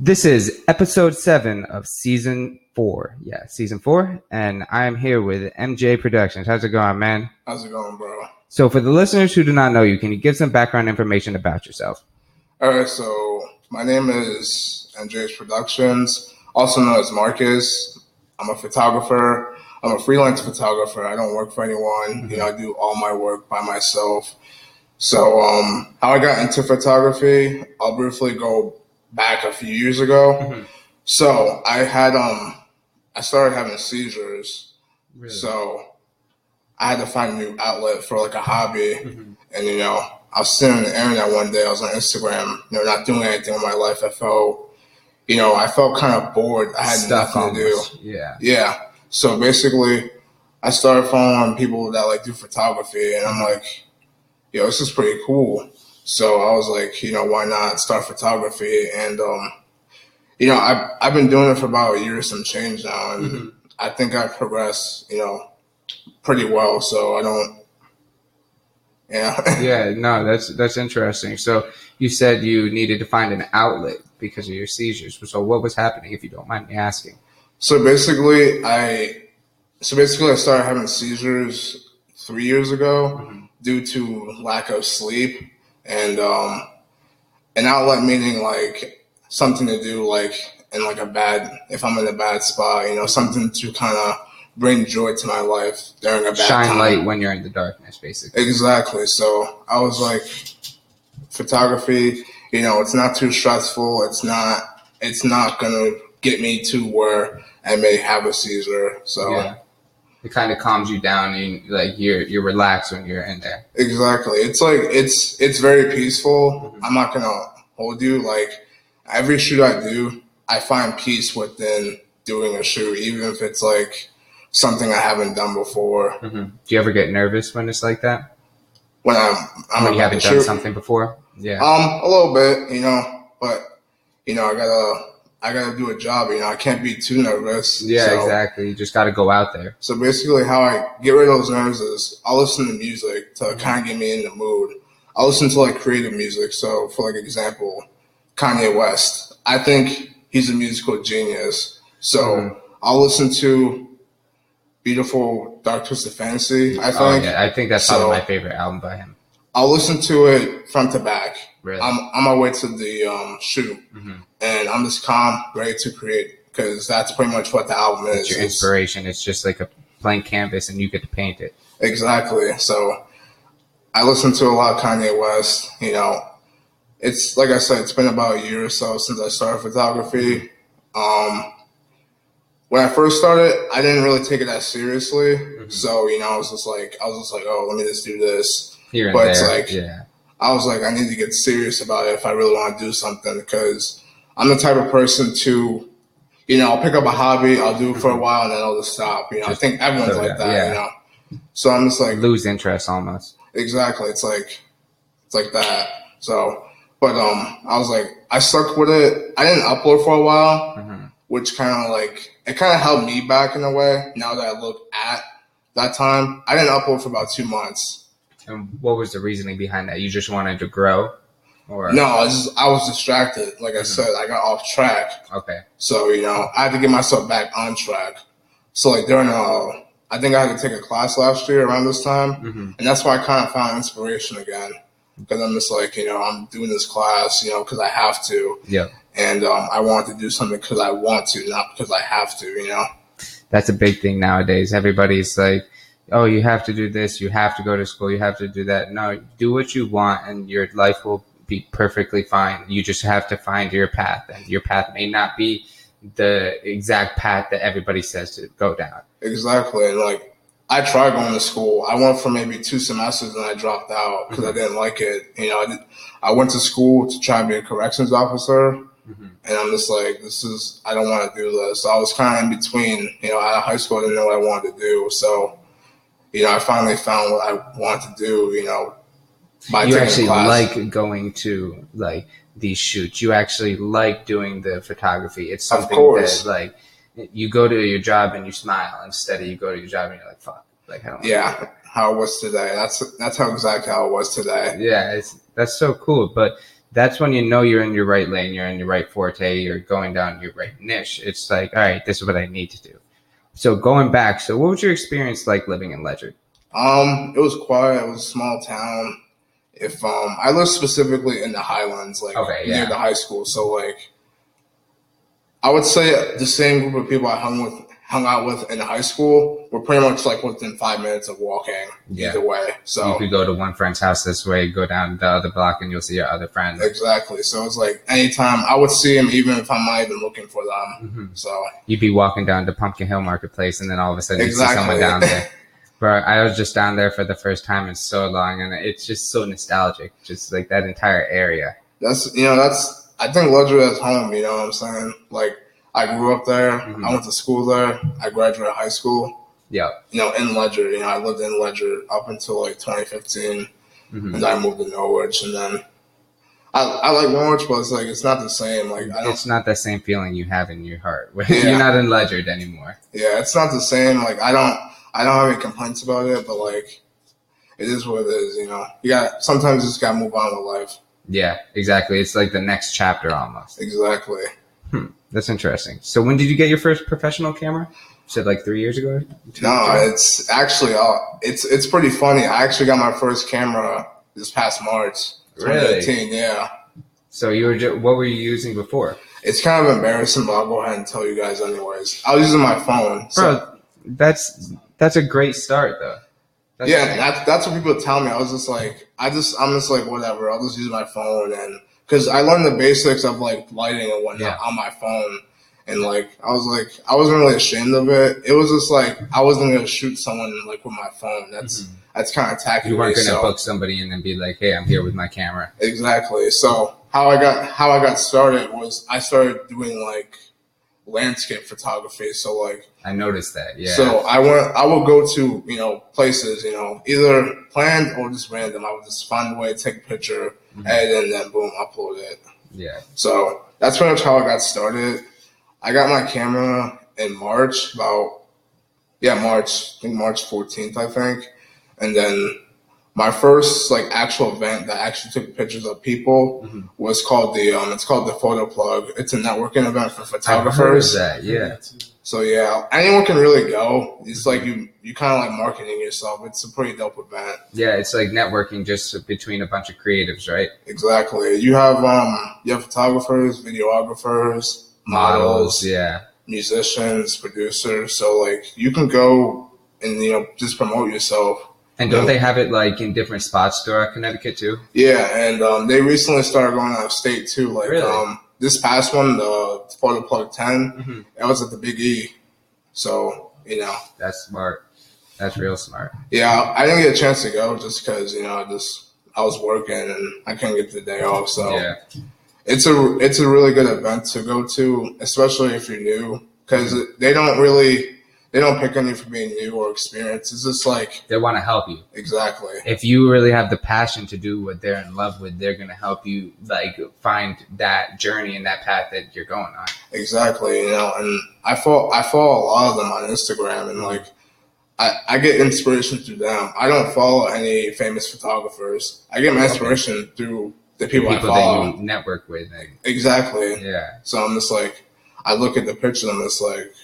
This is episode seven of season four. Yeah, season four. And I am here with MJ Productions. How's it going, man? How's it going, bro? So, for the listeners who do not know you, can you give some background information about yourself? All right, so my name is MJ's Productions, also known as Marcus. I'm a photographer. I'm a freelance photographer. I don't work for anyone. You know, I do all my work by myself. So, um, how I got into photography, I'll briefly go back a few years ago. So, I had um, I started having seizures. So, I had to find a new outlet for like a hobby, and you know, I was sitting on the internet one day. I was on Instagram, you know, not doing anything in my life. I felt, you know, I felt kind of bored. I had Stuff nothing to do. Yeah. Yeah. So basically, I started following people that like do photography, and I'm like, yo, this is pretty cool. So I was like, you know, why not start photography? And um, you know, I've I've been doing it for about a year or some change now, and I think I've progressed, you know, pretty well. So I don't, yeah, Yeah, no, that's that's interesting. So, you said you needed to find an outlet because of your seizures. So, what was happening, if you don't mind me asking? So basically, I so basically I started having seizures three years ago due to lack of sleep and um, an outlet meaning like something to do like in like a bad if I'm in a bad spot, you know, something to kind of bring joy to my life during a bad Shine time. light when you're in the darkness, basically. Exactly. So I was like, photography. You know, it's not too stressful. It's not. It's not gonna get me to where I may have a seizure. So Yeah. It kind of calms you down and like you're you're relaxed when you're in there. exactly, it's like it's it's very peaceful. Mm-hmm. I'm not gonna hold you. Like every shoot I do, I find peace within doing a shoot, even if it's like something I haven't done before. hmm Do you ever get nervous when it's like that? When I'm, I'm when you haven't done shoot. something before? Yeah. Um, a little bit, you know, but you know, I gotta, I gotta do a job. You know, I can't be too nervous. yeah, so, exactly. You just got to go out there. So basically, how I get rid of those nerves is I'll listen to music Mm-hmm. to kind of get me in the mood. I'll listen to like creative music. So, for like example, Kanye West. I think he's a musical genius. So Mhm. I'll listen to Beautiful Dark Twisted Fantasy. I think Oh, yeah. I think that's So- probably my favorite album by him. I'll listen to it front to back. Really? I'm on my way to the um, shoot, Mhm. and I'm just calm, ready to create because that's pretty much what the album is. It's your inspiration. It's just like a blank canvas and you get to paint it. exactly. So I listen to a lot of Kanye West. You know, it's like I said, it's been about a year or so since I started photography. Um, when I first started, I didn't really take it that seriously. Mm-hmm. So you know, I was just like, I was just like, oh, let me just do this. Here and But there. it's like- yeah. I was like, I need to get serious about it if I really want to do something because I'm the type of person to, you know, I'll pick up a hobby, I'll do it for a while, and then I'll just stop. You know, Just I think everyone's like that. yeah. You know, so I'm just like, Lose interest almost. exactly. It's like, it's like that. So, but um, I was like, I stuck with it. I didn't upload for a while, Mhm. which kind of like it kind of held me back in a way. Now that I look at that time, I didn't upload for about two months. And what was the reasoning behind that? You just wanted to grow? Or No, I was just, I was distracted. Like I Mhm. said, I got off track. Okay. So, you know, I had to get myself back on track. So, like, during, uh, I think I had to take a class last year around this time. hmm And that's why I kind of found inspiration again. Because I'm just like, you know, I'm doing this class, you know, because I have to. Yeah. And um, I want to do something because I want to, not because I have to, you know? That's a big thing nowadays. Everybody's like, oh, you have to do this, you have to go to school, you have to do that. No, do what you want and your life will be perfectly fine. You just have to find your path, and your path may not be the exact path that everybody says to go down. Exactly. Like, I tried going to school. I went for maybe two semesters and I dropped out because I didn't like it. You know, I, did, I went to school to try and be a corrections officer. Mhm. And I'm just like, this is, I don't want to do this. So I was kind of in between, you know, out of high school, I didn't know what I wanted to do. So, you know, I finally found what I want to do, you know, by you actually like going to like these shoots. You actually like doing the photography. It's Of something course. that like you go to your job and you smile instead of you go to your job and you're like, fuck. Like I don't yeah, that. how it was today. That's, that's how exactly how it was today. Yeah, it's that's so cool. But that's when you know you're in your right lane, you're in your right forte, you're going down your right niche. It's like, all right, this is what I need to do. So going back, so what was your experience like living in Ledyard? Um, it was quiet. It was a small town. If um, I lived specifically in the Highlands, like Okay, yeah. near the high school, so like, I would say the same group of people I hung with, hung out with in high school, were pretty much like within five minutes of walking Yeah. either way. So you could go to one friend's house this way, go down the other block, and you'll see your other friend. exactly. So it's like anytime I would see them, even if I'm not even looking for them. Mhm. So You'd be walking down to Pumpkin Hill Marketplace, and then all of a sudden you see someone down there. Bro, I was just down there for the first time in so long, and it's just so nostalgic. Just like that entire area. that's you know that's I think Ledyard is home. You know what I'm saying? Like I grew up there. Mhm. I went to school there. I graduated high school. Yeah. You know, in Ledyard, You know, I lived in Ledyard up until like 2015, hmm and then I moved to Norwich, and then I I like Norwich, but it's like it's not the same. Like I don't. It's not that same feeling you have in your heart. Yeah. You're not in Ledyard anymore. Yeah, it's not the same. Like I don't I don't have any complaints about it, but like it is what it is. You know, you got sometimes you just gotta move on with life. Yeah, exactly. It's like the next chapter almost. Exactly. That's interesting. So when did you get your first professional camera? You said like three years ago. No, it's actually uh, it's it's pretty funny. I actually got my first camera this past March, Really? 2018. Yeah, So you were just, what were you using before, it's kind of embarrassing, but I'll go ahead and tell you guys anyways. I was using my phone. So, bro? That's that's a great start though. That's yeah, that's that's what people tell me. I was just like, I just I'm just like whatever. I'll just use my phone and because I learned the basics of like lighting and whatnot Yeah. on my phone. And like I was like I wasn't really ashamed of it. It was just like I wasn't gonna shoot someone like with my phone. That's mm-hmm. that's kind of tacky. you weren't gonna so- book somebody and then be like, "Hey, I'm here with my camera." Exactly. So how I got how I got started was I started doing like landscape photography. So like I noticed that. Yeah. so I went I would go to, you know, places, you know, either planned or just random. I would just find a way to take a picture, Mhm. edit and then boom, upload it. yeah. So that's pretty much how I got started. I got my camera in March, about yeah, March, I think March 14th, I think. And then my first like actual event that actually took pictures of people Mhm. was called the um it's called the photo plug. It's a networking event for I've heard of photographers. that. Yeah. So yeah, anyone can really go. It's like you you kind of like marketing yourself. It's a pretty dope event. Yeah. It's like networking just between a bunch of creatives, right? Exactly. You have um you have photographers, videographers, models, Yeah. musicians, producers. So like you can go and you know just promote yourself. And don't Yeah. they have it like in different spots throughout Connecticut too? Yeah, and um, they recently started going out of state too. Like Really? um, this past one, the Photo Plug 10 Mhm. it was at the Big E. So you know, That's smart. That's real smart. yeah, I didn't get a chance to go just because you know I just I was working and I couldn't get the day off. So Yeah. it's a it's a really good event to go to, especially if you're new, because they don't really they don't pick on you for being new or experienced. It's just like They want to help you. exactly if you really have the passion to do what they're in love with, they're gonna help you like find that journey and that path that you're going on. exactly you know. And I follow I follow a lot of them on Instagram, and like I I get inspiration through them. I don't follow any famous photographers. I get my inspiration through the people, People I follow. that you network with, and, exactly. yeah, So I'm just like, I look at the picture and it's like,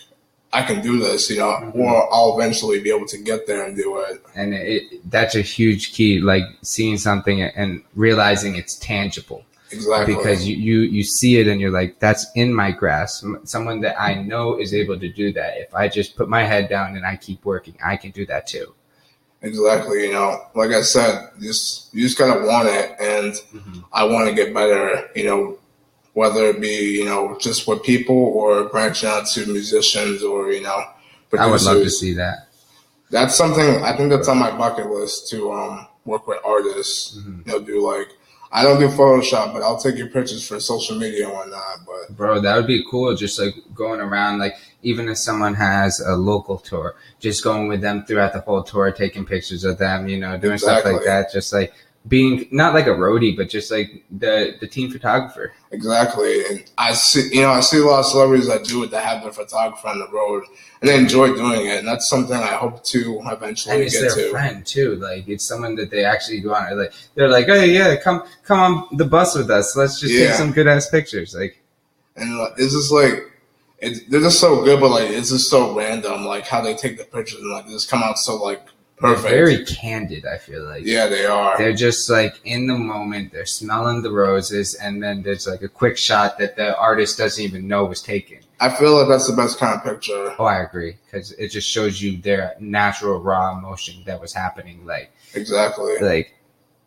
I can do this, you know, Mhm. or I'll eventually be able to get there and do it. and it, that's a huge key. Like seeing something and realizing it's tangible Exactly. because you, you you see it and you're like, that's in my grasp. Someone that I know is able to do that. If I just put my head down and I keep working, I can do that too. exactly. You know, like I said, you just you just gotta want it, and I want to get better. You know, whether it be you know just with people or branching out to musicians or you know. I would love to see that. That's something I think that's on my bucket list to um, work with artists. Mhm. You know, do like I don't do Photoshop, but I'll take your pictures for social media and whatnot. But Bro, that would be cool. Just like going around, like even if someone has a local tour, just going with them throughout the whole tour, taking pictures of them, you know, doing stuff like that. Just like being not like a roadie, but just like the the team photographer. Exactly, and I see, you know, I see a lot of celebrities that do it that have their photographer on the road, and they enjoy doing it, and that's something I hope to eventually And it's get their to. friend too. Like it's someone that they actually go on. Like they're like, hey, yeah, come come on the bus with us. Let's just take some good ass pictures. Like And it's just like, it's, they're just so good, but like, it's just so random, like how they take the pictures and like they just come out so like they're very candid. I feel like yeah, they are. they're just like in the moment. They're smelling the roses, and then there's like a quick shot that the artist doesn't even know was taken. I feel like that's the best kind of picture. Oh, I agree because it just shows you their natural raw emotion that was happening. Like Exactly. like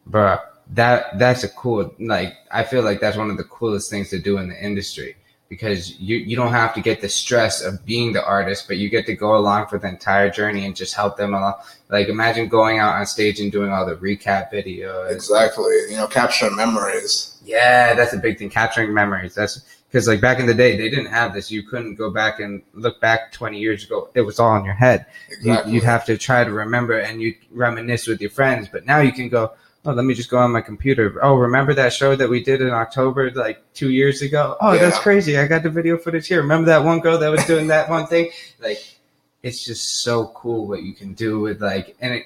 bruh that that's a cool like i feel like that's one of the coolest things to do in the industry because you you don't have to get the stress of being the artist but you get to go along for the entire journey and just help them along like imagine going out on stage and doing all the recap videos Exactly. You know, capturing memories. yeah that's a big thing capturing memories that's because like back in the day they didn't have this you couldn't go back and look back 20 years ago it was all in your head you, Exactly. you'd have to try to remember and you reminisce with your friends but now you can go oh let me just go on my computer. Oh remember that show that we did in october like two years ago? Oh that's crazy. I got the video footage here. Remember that one girl that was doing that one thing? Like it's just so cool what you can do with like and it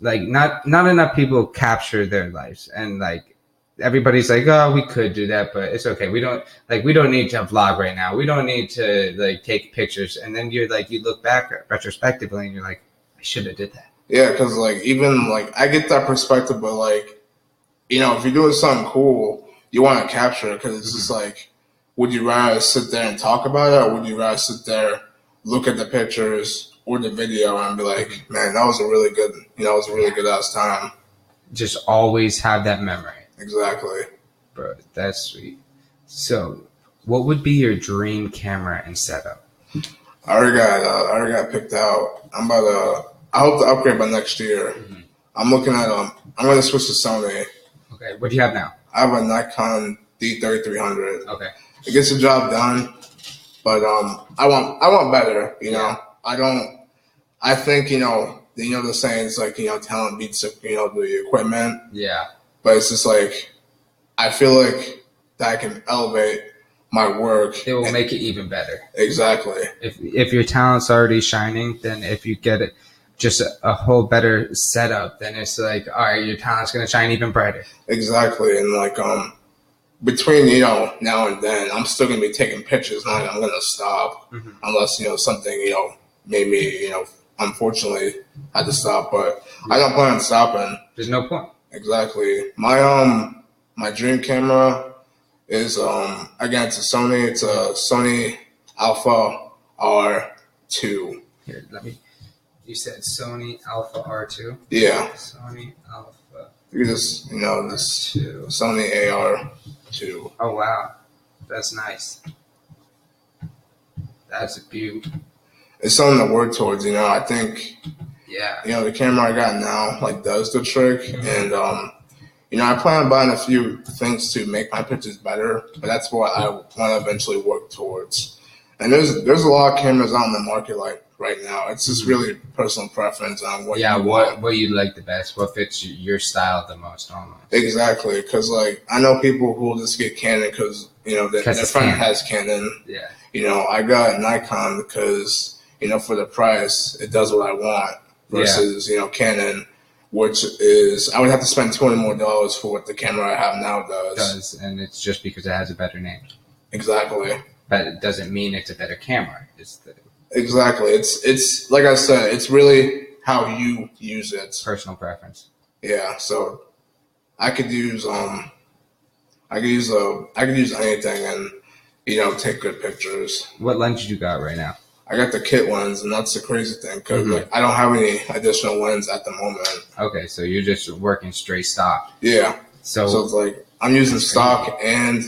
like not not enough people capture their lives. And like everybody's like oh we could do that but it's okay. We don't like we don't need to vlog right now. We don't need to like take pictures. And then you're like you look back retrospectively and you're like i should have did that Yeah, because like even like I get that perspective, but like you know, if you're doing something cool, you want to capture it because it's just like, would you rather sit there and talk about it, or would you rather sit there, look at the pictures or the video, and be like, man, that was a really good, you know, it was a really good ass time. just always have that memory Exactly. bro that's sweet so what would be your dream camera and setup I already got, uh, I already got picked out. I'm about to. I hope to upgrade by next year. Mhm. I'm looking at um. I'm gonna switch to Sony. okay what do you have now I have a Nikon D3300. okay it gets the job done. But um, I want I want better. You know, I don't. I think you know you know the sayings like you know talent beats you know the equipment, yeah but it's just like I feel like that I can elevate my work. it will make it even better exactly, if if your talent's already shining, then if you get it just a, a whole better setup, then it's like, all right, your talent's gonna shine even brighter. exactly, and like um, between you know now and then, I'm still gonna be taking pictures. Not I'm gonna stop Mhm. unless you know something you know made me you know unfortunately had to stop, but I don't plan on stopping. There's no point. Exactly. My um my dream camera is um again it's a Sony. It's a Sony Alpha R two. Here, let me. You said Sony Alpha R2. Yeah. Sony Alpha You just you know this R2. Sony AR two. Oh wow, that's nice. That's a beaut. It's something to work towards. You know I think Yeah. you know the camera I got now like does the trick, and um you know I plan on buying a few things to make my pictures better, but that's what I want to eventually work towards. And there's there's a lot of cameras out in the market like right now. It's just mm-hmm. really personal preference on what yeah. you What want. what you like the best? What fits your style the most? Almost. Exactly, because like I know people who will just get Canon because you know their, 'Cause their friend Canon. has Canon. Yeah. You know I got Nikon because you know for the price it does what I want versus you know Canon, which is I would have to spend twenty more dollars for what the camera I have now does. Does and it's just because it has a better name, Exactly, but it doesn't mean it's a better camera. It's the exactly. It's it's like I said, it's really how you use it. personal preference. Yeah, so I could use um, I could use a I could use anything and you know take good pictures. What lens do you got right now? I got the kit lens, and that's the crazy thing because Mhm. like, I don't have any additional lens at the moment. Okay, so you're just working straight stock. Yeah, So, so it's like I'm using stock, and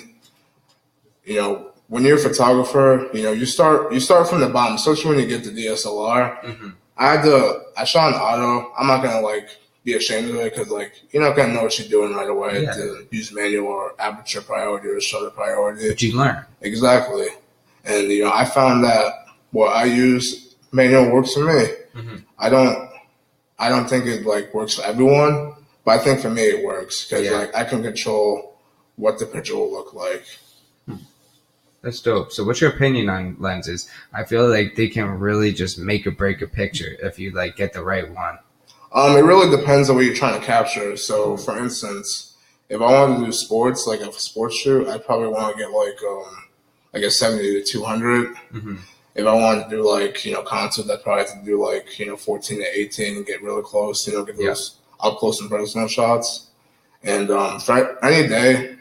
you know when you're a photographer, you know you start you start from the bottom, especially when you get the DSLR. Mhm. I had to I shot an auto. I'm not gonna like be ashamed of it because like you're not gonna know what you're doing right away Yeah. to use manual or aperture priority or shutter priority. but you learn. Exactly, and you know I found that what I use manual works for me. Mhm. I don't I don't think it like works for everyone, but But I think for me it works because Yeah. like I can control what the picture will look like. That's dope. So, what's your opinion on lenses? I feel like they can really just make or break a picture if you like get the right one. Um, it really depends on what you're trying to capture. So, for instance, if I wanted to do sports, like a sports shoot, I'd probably want to get like um like a seventy to two hundred. Mm-hmm. If I wanted to do like you know concert, I'd probably have to do like you know fourteen to eighteen and get really close. You know, get Yeah. those up close and personal shots. And um, for any day,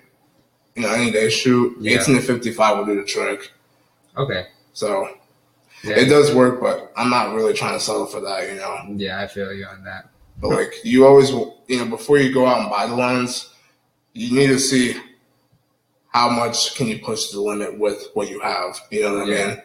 you know, any day shoot, Yeah. eighteen to fifty five will do the trick. Okay. So Yeah. it does work, but I'm not really trying to settle for that. You know. Yeah, I feel you on that. But like you always, you know, before you go out and buy the lens, you need to see how much can you push the limit with what you have. You know what I mean?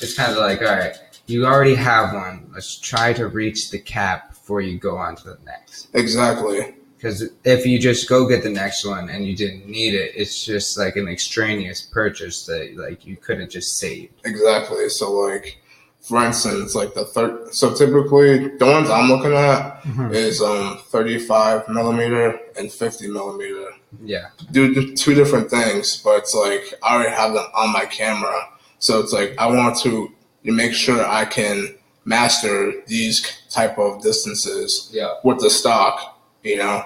It's kind of like, all right, you already have one. Let's try to reach the cap before you go on to the next. Exactly. Because if you just go get the next one and you didn't need it, it's just like an extraneous purchase that like you could have just saved. Exactly. So like, for instance, like the third. So typically, the ones I'm looking at is um 35 millimeter and 50 millimeter. Yeah. Do do two different things, but it's like I already have them on my camera, so it's like I want to make sure I can master these type of distances Yeah. with the stock. You know.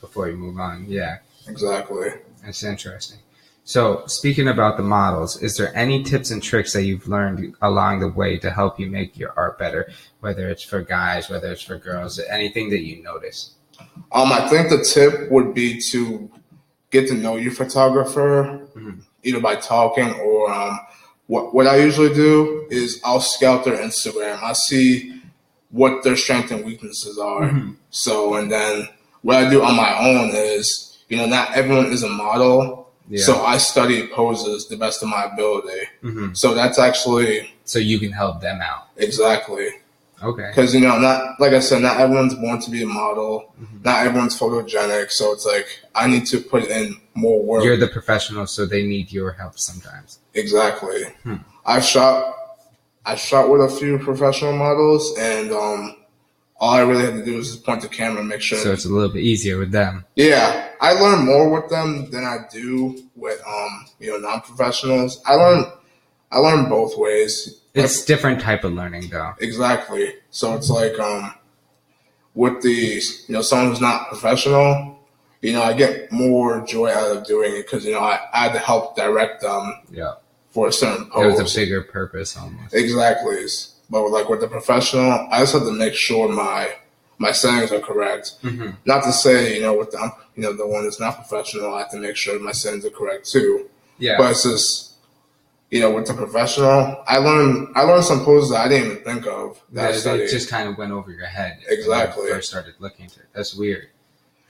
Before you move on. Yeah. Exactly. That's interesting. So, speaking about the models, is there any tips and tricks that you've learned along the way to help you make your art better? Whether it's for guys, whether it's for girls, anything that you notice? Um, I think the tip would be to get to know your photographer, Mhm. either by talking or um, what what I usually do is I'll scout their Instagram. I see what their strengths and weaknesses are. Mhm. So, and then what I do on my own is, you know, not everyone is a model. Yeah. So I study poses the best of my ability. hmm So that's actually So you can help them out. exactly Okay. because you know not like I said, not everyone's born to be a model. Mhm. Not everyone's photogenic, so it's like I need to put in more work. You're the professional, so they need your help sometimes. exactly. Hmm. I shot, I shot with a few professional models, and um, all I really had to do was just point the camera, and make sure. So it's a little bit easier with them. yeah, I learn more with them than I do with um, you know, non-professionals. I learn, I learn both ways. It's different type of learning, though. Exactly. So it's like um with the you know someone who's not professional, you know, I get more joy out of doing it because you know I, I had to help direct them Yeah. for a certain It was a bigger purpose almost. exactly. But like with the professional, I just have to make sure my my settings are correct. hmm Not to say you know with the you know the one that's not professional, I have to make sure my settings are correct too. Yeah. But it's just you know with the professional, I learned I learned some poses that I didn't even think of. That I That- it just kind of went over your head. Exactly. First started looking to it. That's weird.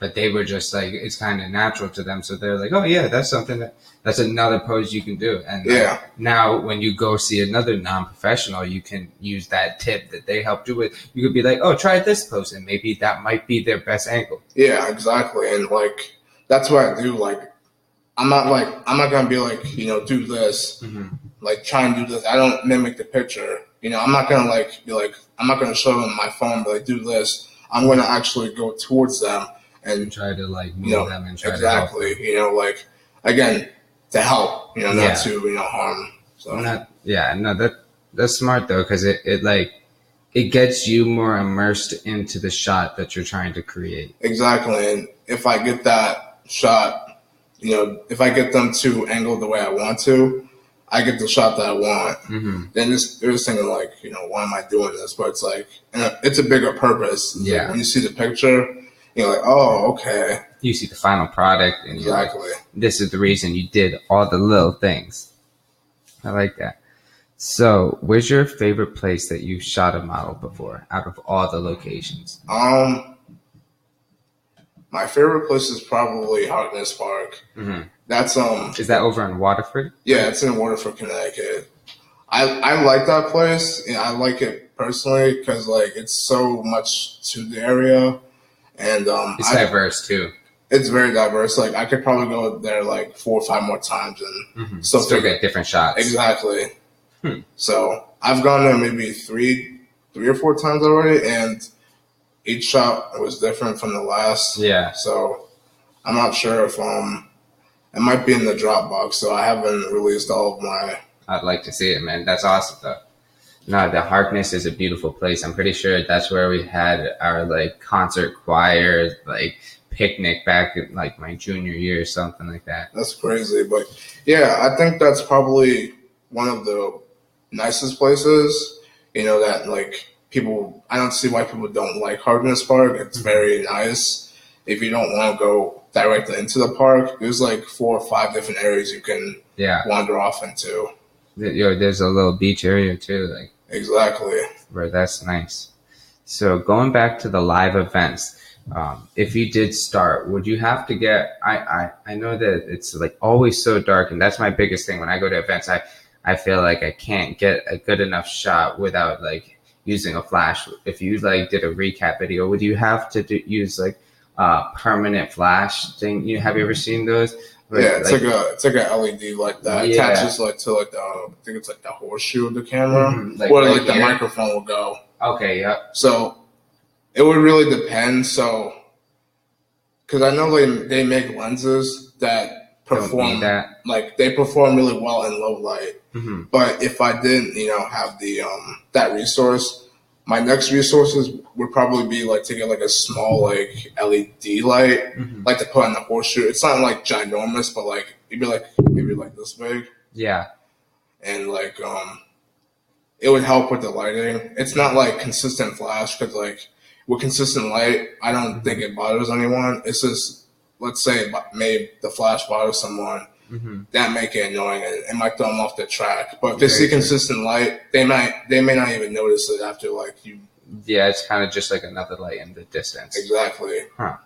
But they were just like, it's kind of natural to them. So they're like, oh, yeah, that's something that, that's another pose you can do. And like, Yeah. now when you go see another non professional, you can use that tip that they helped you with. You could be like, oh, try this pose. And maybe that might be their best angle. Yeah, exactly. And like that's what I do. Like I'm not like I'm not gonna be like, you know, do this, Mm-hmm. like try and do this. I don't mimic the picture. You know, I'm not gonna like be like I'm not gonna show them my phone but like, do this. I'm gonna actually go towards them And try to like move you know them and try to exactly, you know, like again, to help, you know, not Yeah. to, you know, harm. So Not, yeah, no, that that's smart though, because it, it like it gets you more immersed into the shot that you're trying to create. exactly. And if I get that shot, you know, if I get them to angle the way I want to, I get the shot that I want. hmm then this, they're just thinking like, you know, why am I doing this? But it's like, and it's a bigger purpose. It's like Yeah. when you see the picture, you're like, oh, okay, You see the final product, and you're like, exactly. "This is the reason you did all the little things." I like that. So, where's your favorite place that you shot a model before, out of all the locations? Um, my favorite place is probably Harkness Park. hmm That's um, Is that over in Waterford? yeah, it's in Waterford, Connecticut. I I like that place. and I like it personally because like it's so much to the area, and um, It's I- diverse too. it's very diverse. Like I could probably go there like four or five more times and hmm So Still get different shots. Exactly. Hmm. So I've gone there maybe three, three or four times already, and each shot was different from the last. Yeah. So I'm not sure if um it might be in the Dropbox. So I haven't released all of my. I'd like to see it, man. That's awesome, though. No, the Harkness is a beautiful place. I'm pretty sure that's where we had our like concert choir, like picnic back in like my junior year or something like that. That's crazy, but yeah, I think that's probably one of the nicest places. You know that like people. I don't see why people don't like Harkness Park. It's mm-hmm. very nice. If you don't want to go directly into the park, there's like four or five different areas you can Yeah. wander off into. Yo, there's a little beach area too, like Exactly. where that's nice. So going back to the live events, um, if you did start, would you have to get? I, I I know that it's like always so dark, and that's my biggest thing when I go to events. I I feel like I can't get a good enough shot without like using a flash. If you like did a recap video, would you have to do, use like a permanent flash thing? You have you ever seen those? Yeah, it's like, a it's like a LED like that. Yeah. attaches like to like the I think it's like the horseshoe of the camera, Mhm, like where right like the here. microphone will go. okay, yeah. So it would really depend. So because I know they they make lenses that perform that. like they perform really well in low light. hmm But if I didn't, you know, have the um that resource, my next resources would probably be like to get like a small like LED light, hmm like to put on the horseshoe. It's not like ginormous, but like it'd be like maybe like this big, Yeah, and like um, it would help with the lighting. It's not like consistent flash because like with consistent light, I don't think it bothers anyone. It's just let's say it made the flash bother someone hmm that make it annoying and it might throw them off the track. But if they Very see true. consistent light, they might they may not even notice it after like you yeah. It's kind of just like another light in the distance. exactly. Huh.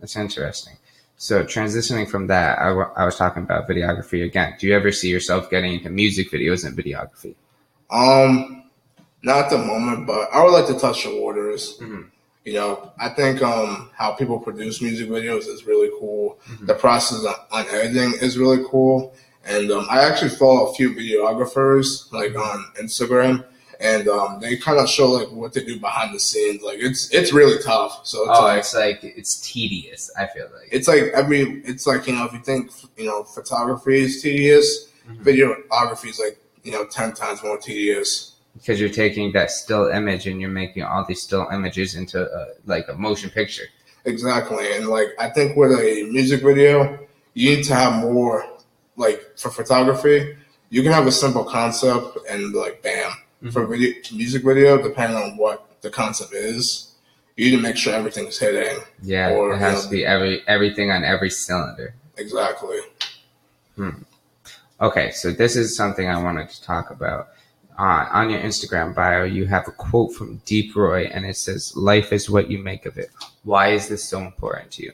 That's interesting. So transitioning from that, I, was talking about videography again. Do you ever see yourself getting into music videos and videography? Um, not at the moment, but I would like to touch the waters. Mhm. You know, I think um how people produce music videos is really cool. Mhm. The process on, on editing is really cool, and um, I actually follow a few videographers like on Instagram, and um, they kind of show like what they do behind the scenes. Like it's it's really tough. So it's Oh, like it's like it's tedious. I feel like it's like every it's like you know if you think you know photography is tedious, Mhm. videography is like you know ten times more tedious. Because you're taking that still image and you're making all these still images into a, like a motion picture. Exactly, and like I think with a music video, you need to have more like for photography. You can have a simple concept and like bam. Mm-hmm. For video music video, depending on what the concept is, you need to make sure everything's hitting. Yeah, Or, it has you know, to be every everything on every cylinder. Exactly. Hmm. Okay, so this is something I wanted to talk about. Uh, on your Instagram bio, you have a quote from Deep Roy, and it says, "Life is what you make of it." Why is this so important to you?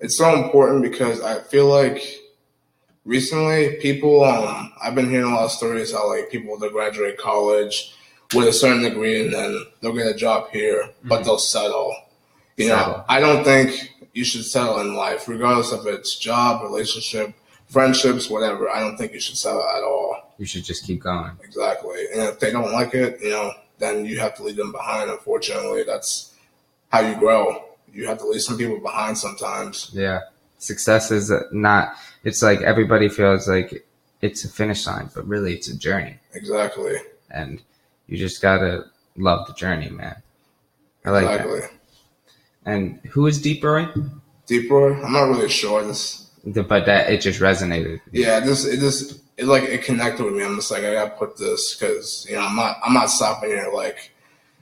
It's so important because I feel like recently people um I've been hearing a lot of stories how like people they graduate college with a certain degree and then they'll get a job here, but Mhm. they'll settle. You Settle. know, I don't think you should settle in life, regardless of it's job, relationship, friendships, whatever. I don't think you should settle at all. You should just keep going. Exactly. And if they don't like it, you know, then you have to leave them behind. Unfortunately, that's how you grow. You have to leave some people behind sometimes. Yeah, success is not. It's like everybody feels like it's a finish line, but really it's a journey, Exactly. and you just gotta love the journey, man. I like that. exactly. And who is Deep Roy? Deep Roy, I'm not really sure. This, But that it just resonated. yeah, this, it just, it like it connected with me. I'm just like, I gotta put this because you know I'm not, I'm not stopping here. Like,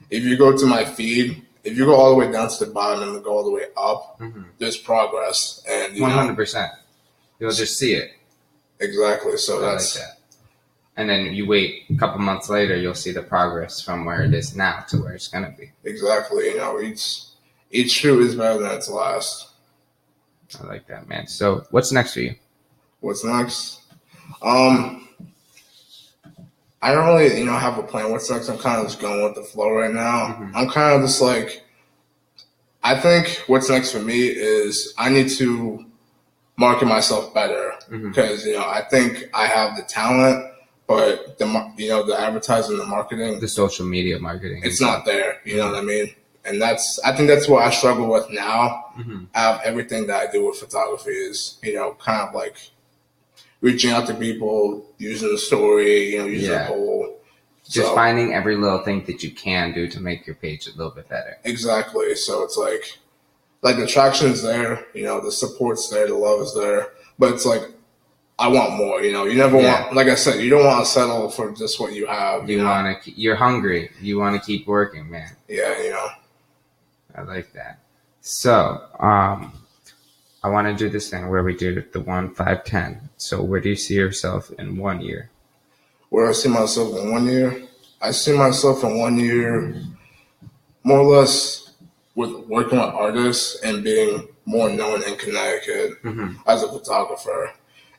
if you go to my feed, if you go all the way down to the bottom and go all the way up, mm-hmm. there's progress, and you One hundred percent. You'll just see it. exactly. So I like that's that. And then you wait a couple months later, you'll see the progress from where it is now to where it's gonna be. exactly. You know, each each shoe is better than its last. I like that, man. So what's next for you? What's next? Um, I don't really, you know, have a plan. What's next? I'm kind of just going with the flow right now. Mhm. I'm kind of just like, I think what's next for me is I need to market myself better because you know I think I have the talent, but the you know the advertising, the marketing, The social media marketing. it's not there. You know what I mean? and that's I think that's what I struggle with now. Mhm. Out of everything that I do with photography is you know kind of like reaching out to people, using the story, you know, using Yeah. the whole. Just so- finding every little thing that you can do to make your page a little bit better. Exactly. So it's like, like the traction is there, you know, the support's there, the love is there, but it's like, I want more. You know, you never Yeah. want, like I said, you don't want to settle for just what you have. You know? want to. You're hungry. You want to keep working, man. yeah, you know. I like that. So, um, I want to do this thing where we do the one, five, ten. So, where do you see yourself in one year? Where I see myself in one year, I see myself in one year, more or less, with working with artists and being more known in Connecticut Mhm. as a photographer,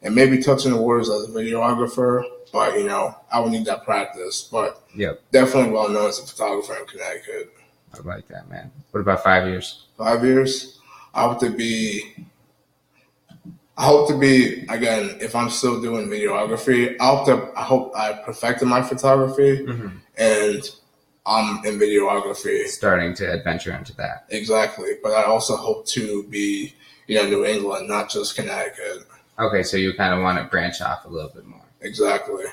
and maybe touching the waters as a videographer. But you know, I would need that practice. But Yep, definitely well known as a photographer in Connecticut. I like that, man. What about five years? Five years, I hope to be. I hope to be again. If I'm still doing videography, I hope to. I hope I perfected my photography Mhm. and I'm in videography Starting to adventure into that. exactly. But I also hope to be, you know, New England, not just Connecticut. Okay, so you kind of want to branch off a little bit more. Exactly.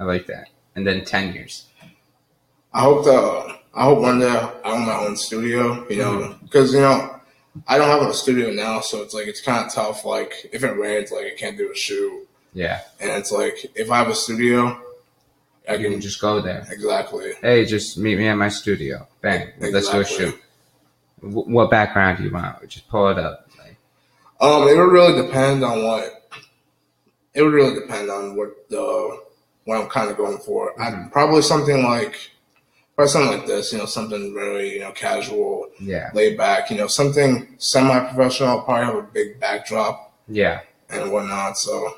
I like that. And then ten years. I hope to. I hope one day I own my own studio. You know, because you know. I don't have a studio now, so it's like it's kind of tough. Like if it rains, like I can't do a shoot. Yeah, And it's like if I have a studio, I you can can just go there. exactly. Hey, just meet me at my studio. Bang, let's do a shoot. Wh- What background do you want? Just pull it up. Like, Um, it would really depend on what. It would really depend on what the what I'm kind of going for. I Mhm. probably something like, probably something like this. You know, something very you know casual, yeah, laid back. You know, something semi-professional. Probably have a big backdrop yeah. and whatnot. So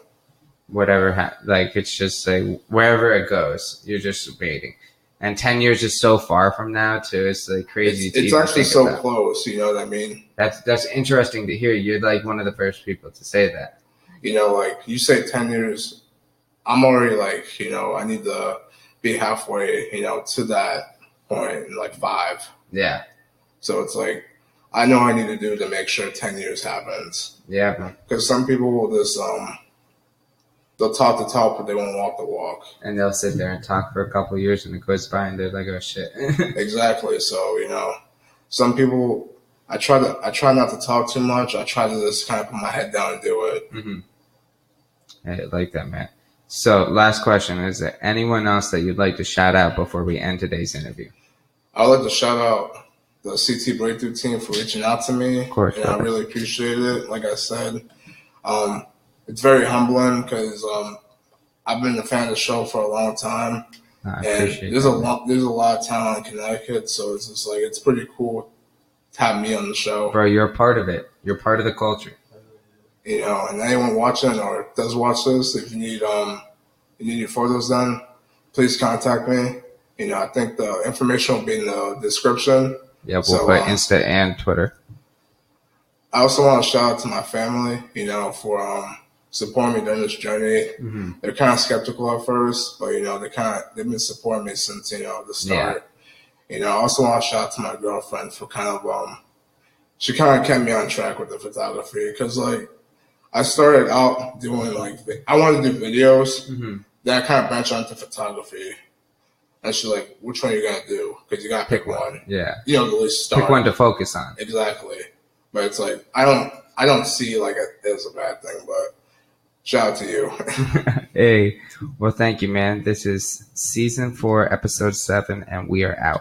whatever ha- like it's just like wherever it goes you're just waiting and 10 years is so far from now too it's like crazy it's, it's actually so about. close. You know what I mean? that's that's interesting to hear you're like one of the first people to say that You know, like you say ten years, I'm already like you know I need to be halfway. You know, to that point in like five. yeah So it's like I know I need to do to make sure ten years happens. yeah. Because some people will just um they'll talk the talk but they won't walk the walk. and they'll sit there and talk for a couple years and it goes by and they're like oh shit Exactly. So you know, some people I try to I try not to talk too much. I try to just kind of put my head down and do it. Mm-hmm. I like that man so last question is there anyone else that you'd like to shout out before we end today's interview I would like to shout out the CT Breakthrough team for reaching out to me. Of course, and I really appreciate it. Like I said, um, it's very humbling because um, I've been a fan of the show for a long time. i and there's a that, man. lot there's a lot of talent in Connecticut, so it's just like it's pretty cool to have me on the show. bro you're a part of it you're part of the culture You know, and anyone watching or does watch this, if you need um you need your photos done, please contact me. You know, I think the information will be in the description. yeah we'll So, put uh, insta and twitter I also want to shout out to my family, you know, for um supporting me during this journey. hmm They're kind of skeptical at first, but you know, they kind of they've been supporting me since you know the start. You know, I also want to shout out to my girlfriend for kind of um, she kind of kept me on track with the photography because like I started out doing like I wanted to do videos, hmm then I kind of branched onto photography, and she's like, "Which one are you gonna do? Because you gotta pick one. Yeah. You know, least start Pick one to focus on. exactly." But it's like I don't I don't see like it as a bad thing, but shout out to you. hey, well, thank you, man. This is season four, episode seven, and we are out.